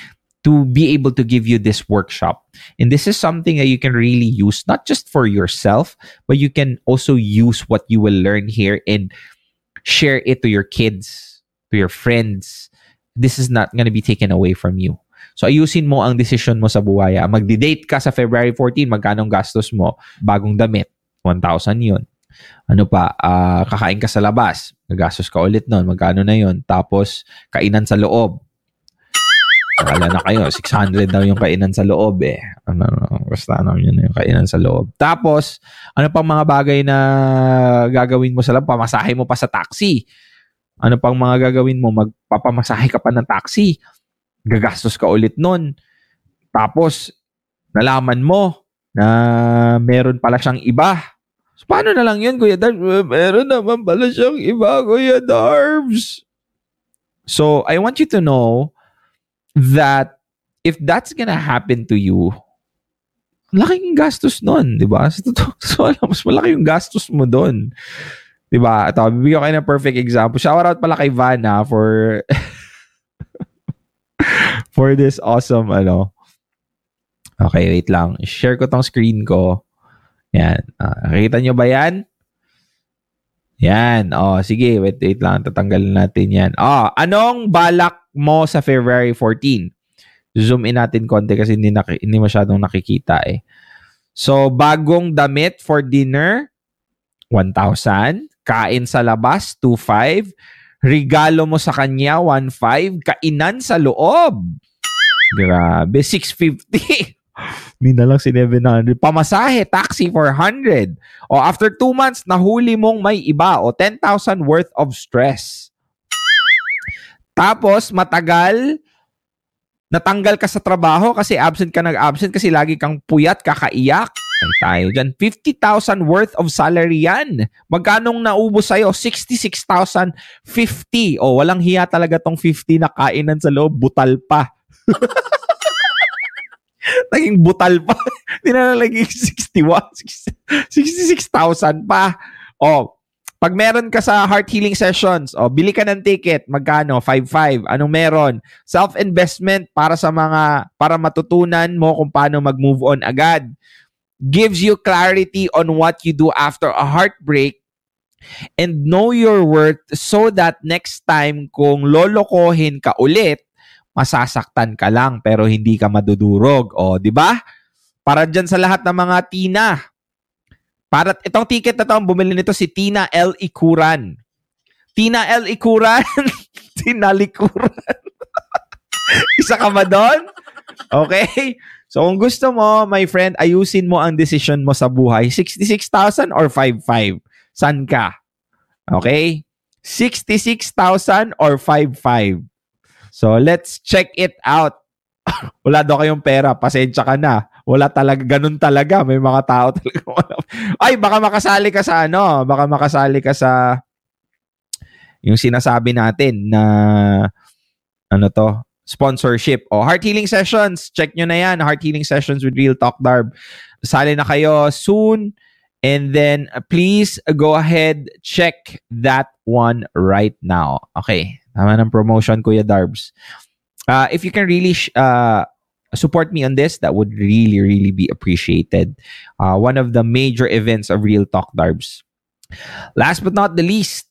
to be able to give you this workshop. And this is something that you can really use, not just for yourself, but you can also use what you will learn here and share it to your kids, to your friends. This is not going to be taken away from you. So ayusin mo ang decision mo sa buhay. ah. Magdi-date ka sa February 14, magkano gastos mo? Bagong damit, 1,000 yun. Ano pa, ah, kakain ka sa labas, gagastos ka ulit nun, magkano na yun? Tapos, kainan sa loob. Akala na kayo, 600 daw yung kainan sa loob eh. Ano, ano, basta ano yun yung kainan sa loob. Tapos, ano pang mga bagay na gagawin mo sa loob? Pamasahe mo pa sa taxi. Ano pang mga gagawin mo? Magpapamasahe ka pa ng taxi. Gagastos ka ulit nun. Tapos, nalaman mo na meron pala siyang iba. So, paano na lang yun, Kuya Darbs? "Eh, Meron naman pala siyang iba, Kuya Darbs. So, I want you to know that if that's gonna happen to you, laking gastos nun, di ba? Sa totoo, so, alam, mas malaki yung gastos mo doon. Di ba? Ito, bibigyan ko kayo ng perfect example. Shout out pala kay Vanna for for this awesome, ano. Okay, wait lang. Share ko tong screen ko. Yan. Ah, nakikita nyo ba yan? Yan. Oh, sige. Wait, wait lang. Tatanggalin natin yan. Oh, anong balak mo sa February 14? Zoom in natin konti kasi hindi, naki- hindi masyadong nakikita eh. So, bagong damit for dinner, 1,000. Kain sa labas, 2,500. Regalo mo sa kanya, 1,500. Kainan sa loob. Grabe, 650. Hindi na lang si 700. Pamasahe, taxi, 400. O after two months, nahuli mong may iba o 10,000 worth of stress. Tapos, matagal, natanggal ka sa trabaho kasi absent ka nag-absent kasi lagi kang puyat, kakaiyak. Ay tayo dyan. 50,000 worth of salary yan. Magkanong naubos sa'yo? 66,050. O, walang hiya talaga tong 50 na kainan sa loob. Butal pa. naging butal pa. Hindi na naging 61, 66,000 pa. O, pag meron ka sa heart healing sessions, o, bili ka ng ticket, magkano? 5-5. Anong meron? Self-investment para sa mga, para matutunan mo kung paano mag-move on agad. Gives you clarity on what you do after a heartbreak and know your worth so that next time kung lolokohin ka ulit, masasaktan ka lang pero hindi ka madudurog. O, di ba? Para dyan sa lahat ng mga Tina. Para itong ticket na to, bumili nito si Tina L. Ikuran. Tina L. Ikuran. Tina Likuran. Isa ka ba doon? Okay? So kung gusto mo, my friend, ayusin mo ang decision mo sa buhay. 66,000 or 55? San ka? Okay? 66,000 or 55? So let's check it out. Wala daw kayong pera, pasensya ka na. Wala talaga, ganun talaga. May mga tao talaga. Ay, baka makasali ka sa ano, baka makasali ka sa yung sinasabi natin na ano to, sponsorship. O, Heart Healing Sessions. Check nyo na yan. Heart Healing Sessions with Real Talk Darb. Sali na kayo soon. And then, please go ahead, check that one right now. Okay. Tama ng promotion, Kuya Darbs. Uh, if you can really sh- uh, support me on this, that would really, really be appreciated. Uh, one of the major events of Real Talk Darbs. Last but not the least,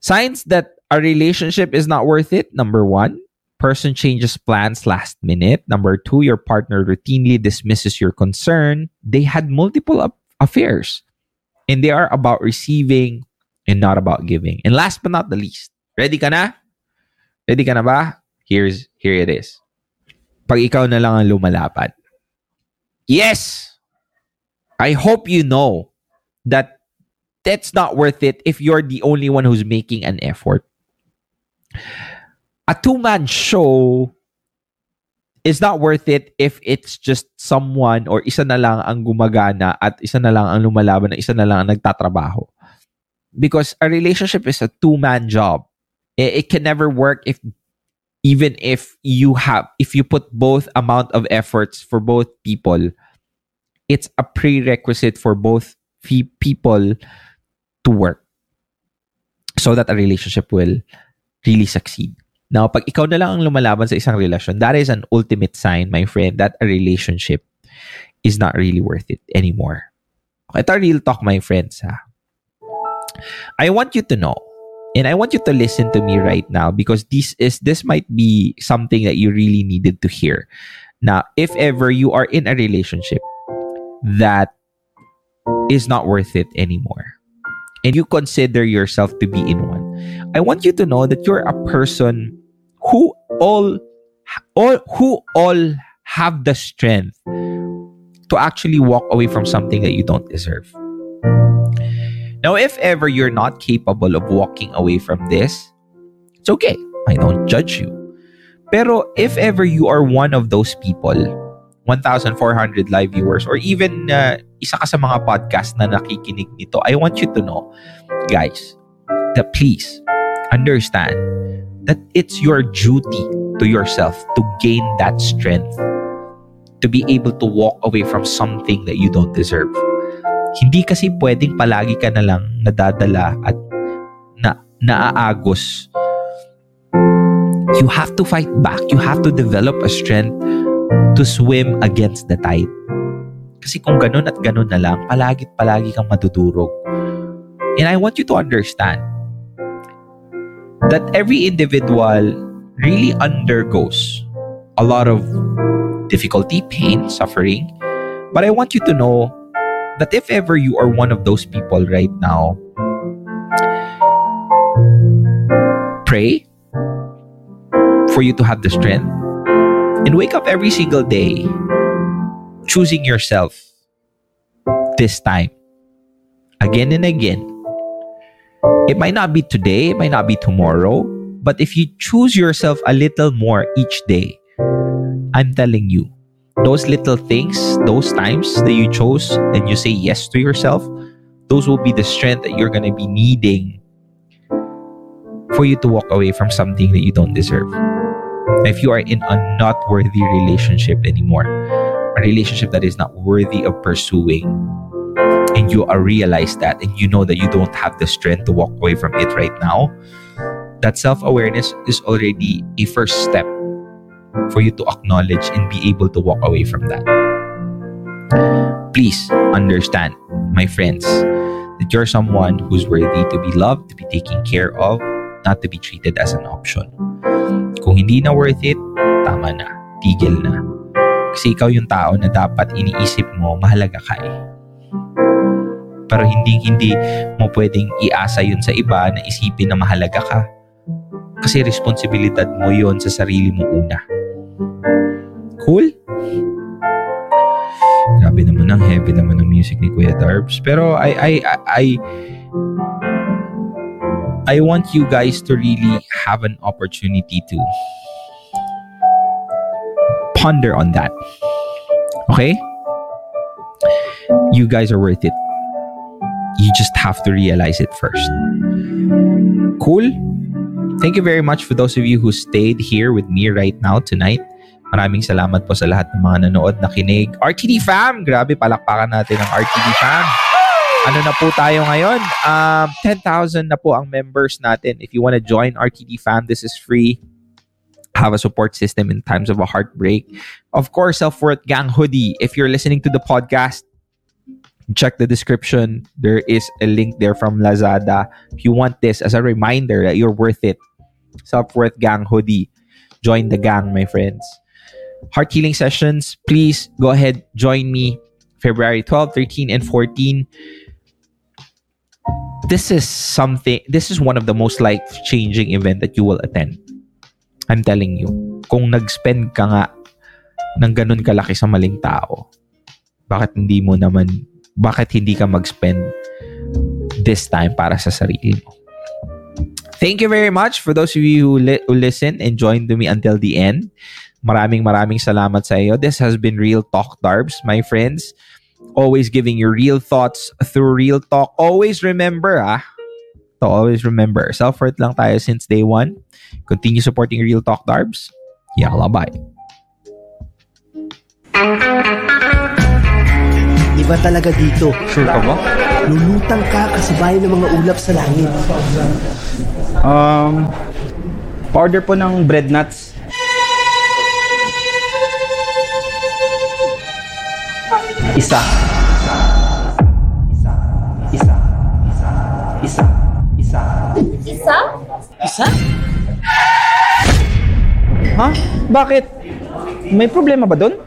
signs that a relationship is not worth it. Number one, person changes plans last minute. Number two, your partner routinely dismisses your concern. They had multiple a- affairs and they are about receiving and not about giving. And last but not the least, ready ka? Ready ka ba? Here's, here it is. Pag ikaw na lang ang lumalapad. Yes! I hope you know that that's not worth it if you're the only one who's making an effort. A two man show is not worth it if it's just someone or isa na lang ang gumagana at isa na lang ang lumalaban at isa na lang ang nagtatrabaho. Because a relationship is a two man job. It, it can never work if even if you have if you put both amount of efforts for both people it's a prerequisite for both fe- people to work so that a relationship will really succeed. Now, pag ikaw na lang ang lumalaban sa isang relasyon, that is an ultimate sign, my friend, that a relationship is not really worth it anymore. Ito real talk, my friends. Ha? I want you to know, and I want you to listen to me right now because this is this might be something that you really needed to hear. Now, if ever you are in a relationship that is not worth it anymore, and you consider yourself to be in one, I want you to know that you're a person who all, all who all have the strength to actually walk away from something that you don't deserve. Now, if ever you're not capable of walking away from this, it's okay. I don't judge you. Pero if ever you are one of those people, 1,400 live viewers, or even uh, isa ka sa mga podcast na nakikinig nito, I want you to know, guys, that please understand that it's your duty to yourself to gain that strength to be able to walk away from something that you don't deserve. Hindi kasi pwedeng palagi ka na lang nadadala at na naaagos. You have to fight back. You have to develop a strength to swim against the tide. Kasi kung ganun at ganun na lang, palagit palagi kang madudurog. And I want you to understand that every individual really undergoes a lot of difficulty, pain, suffering. But I want you to know that if ever you are one of those people right now, pray for you to have the strength and wake up every single day choosing yourself this time again and again. It might not be today, it might not be tomorrow, but if you choose yourself a little more each day, I'm telling you, those little things, those times that you chose and you say yes to yourself, those will be the strength that you're going to be needing for you to walk away from something that you don't deserve. If you are in a not worthy relationship anymore, a relationship that is not worthy of pursuing, and you are realize that and you know that you don't have the strength to walk away from it right now, that self-awareness is already a first step for you to acknowledge and be able to walk away from that. Please understand, my friends, that you're someone who's worthy to be loved, to be taken care of, not to be treated as an option. Kung hindi na worth it, tama na. Tigil na. Kasi ikaw yung tao na dapat iniisip mo, mahalaga ka eh. Pero hindi hindi mo pwedeng iasa yun sa iba na isipin na mahalaga ka. Kasi responsibilidad mo yon sa sarili mo una. Cool? Grabe naman ang heavy naman ng music ni Kuya Darbs. Pero I I I I, I want you guys to really have an opportunity to ponder on that. Okay? You guys are worth it. You just have to realize it first. Cool? Thank you very much for those of you who stayed here with me right now tonight. Maraming salamat po sa lahat ng mga nanood, nakinig. RTD fam! Grabe, palakpakan natin ang RTD fam. Ano na po tayo ngayon? Um, 10,000 na po ang members natin. If you want to join RTD fam, this is free. Have a support system in times of a heartbreak. Of course, Self-Worth Gang Hoodie. If you're listening to the podcast, check the description. There is a link there from Lazada. If you want this as a reminder that you're worth it, Self-Worth Gang Hoodie. Join the gang, my friends. Heart healing sessions, please go ahead, join me February 12, 13, and 14. This is something, this is one of the most life changing event that you will attend. I'm telling you. Kung nag-spend ka nga ng ganun kalaki sa maling tao, bakit hindi mo naman, bakit hindi ka mag-spend this time para sa sarili mo? Thank you very much for those of you who, li- who listen and joined me until the end. Maraming maraming salamat sa iyo. This has been Real Talk Darbs, my friends. Always giving you real thoughts through real talk. Always remember, ah, to always remember, self-worth lang tayo since day one. Continue supporting Real Talk Darbs. Yalla, bye. Iba talaga dito. Sure ka ba? Lulutang ka kasabay ng mga ulap sa langit. Um, order po ng bread nuts. Isa. Isa. Isa. Isa. Isa. Isa. Isa? Ha? Bakit? May problema ba doon?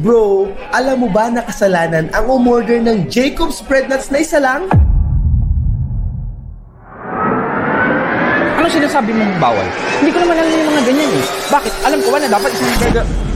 Bro, alam mo ba na kasalanan ang umorder ng Jacob's Bread Nuts na isa lang? Anong sinasabi mong bawal? Hindi ko naman alam yung mga ganyan eh. Bakit? Alam ko ba na dapat isang burger...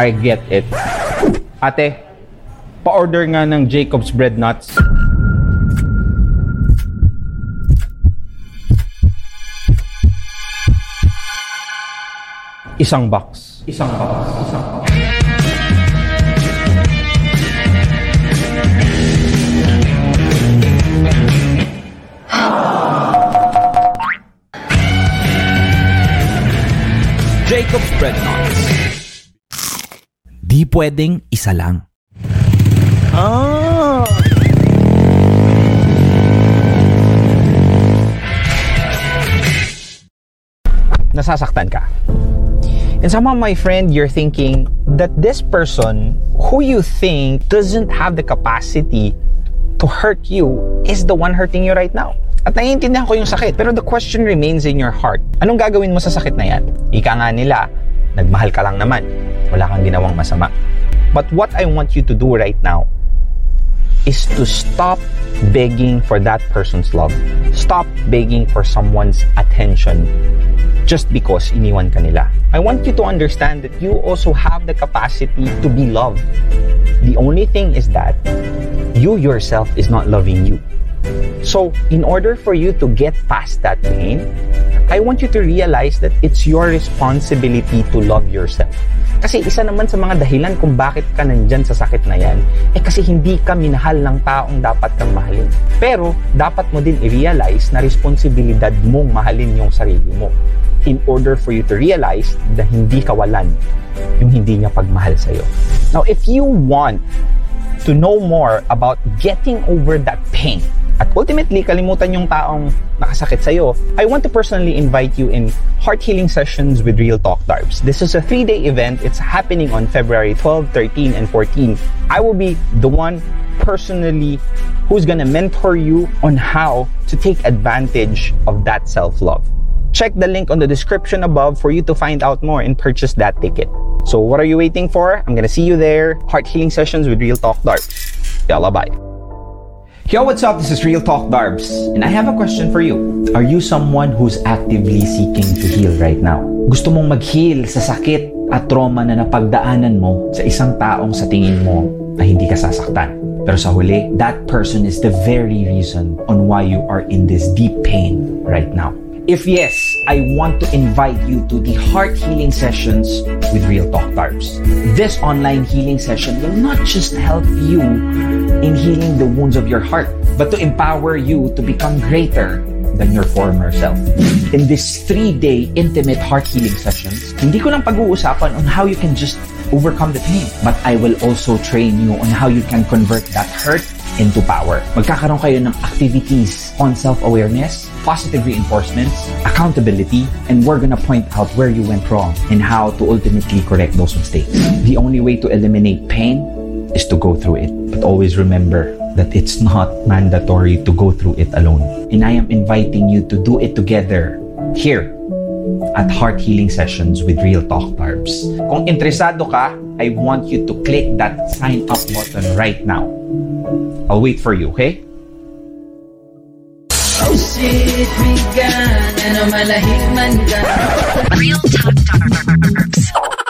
I get it. Ate, pa-order nga ng Jacob's Bread Nuts. Isang box. Isang box. Isang box. Jacob's Bread Nuts. Di pwedeng isa lang. nasasaktan ka. And somehow, my friend, you're thinking that this person who you think doesn't have the capacity to hurt you is the one hurting you right now. At naiintindihan ko yung sakit. Pero the question remains in your heart. Anong gagawin mo sa sakit na yan? Ika nga nila, nagmahal ka lang naman. Wala kang ginawang masama. But what I want you to do right now is to stop begging for that person's love. Stop begging for someone's attention just because iniwan ka nila. I want you to understand that you also have the capacity to be loved. The only thing is that you yourself is not loving you. So, in order for you to get past that pain, I want you to realize that it's your responsibility to love yourself. Kasi isa naman sa mga dahilan kung bakit ka nandyan sa sakit na yan, eh kasi hindi ka minahal ng taong dapat kang mahalin. Pero, dapat mo din i-realize na responsibilidad mong mahalin yung sarili mo in order for you to realize na hindi kawalan yung hindi niya pagmahal sa'yo. Now, if you want to know more about getting over that pain, at ultimately, kalimutan yung taong nakasakit sa'yo, I want to personally invite you in Heart Healing Sessions with Real Talk Darbs. This is a three-day event. It's happening on February 12, 13, and 14. I will be the one personally who's gonna mentor you on how to take advantage of that self-love. Check the link on the description above for you to find out more and purchase that ticket. So what are you waiting for? I'm gonna see you there. Heart Healing Sessions with Real Talk Darbs. Yalla, bye. Yo, what's up? This is Real Talk Darbs, and I have a question for you. Are you someone who's actively seeking to heal right now? Gusto mong mag-heal sa sakit at trauma na napagdaanan mo sa isang taong sa tingin mo na hindi ka sasaktan. Pero sa huli, that person is the very reason on why you are in this deep pain right now. If yes, I want to invite you to the heart healing sessions with Real Talk Darbs. This online healing session will not just help you in healing the wounds of your heart, but to empower you to become greater than your former self. In this three-day intimate heart healing sessions, hindi ko lang pag-uusapan on how you can just overcome the pain, but I will also train you on how you can convert that hurt into power. Magkakaroon kayo ng activities on self-awareness, positive reinforcements, accountability, and we're gonna point out where you went wrong and how to ultimately correct those mistakes. The only way to eliminate pain is to go through it. But always remember that it's not mandatory to go through it alone. And I am inviting you to do it together here at Heart Healing Sessions with Real Talk Barbs. Kung interesado ka, I want you to click that sign up button right now. I'll wait for you, okay? Oh shit, bigan Ano malahig man ka Real Talk Darbs.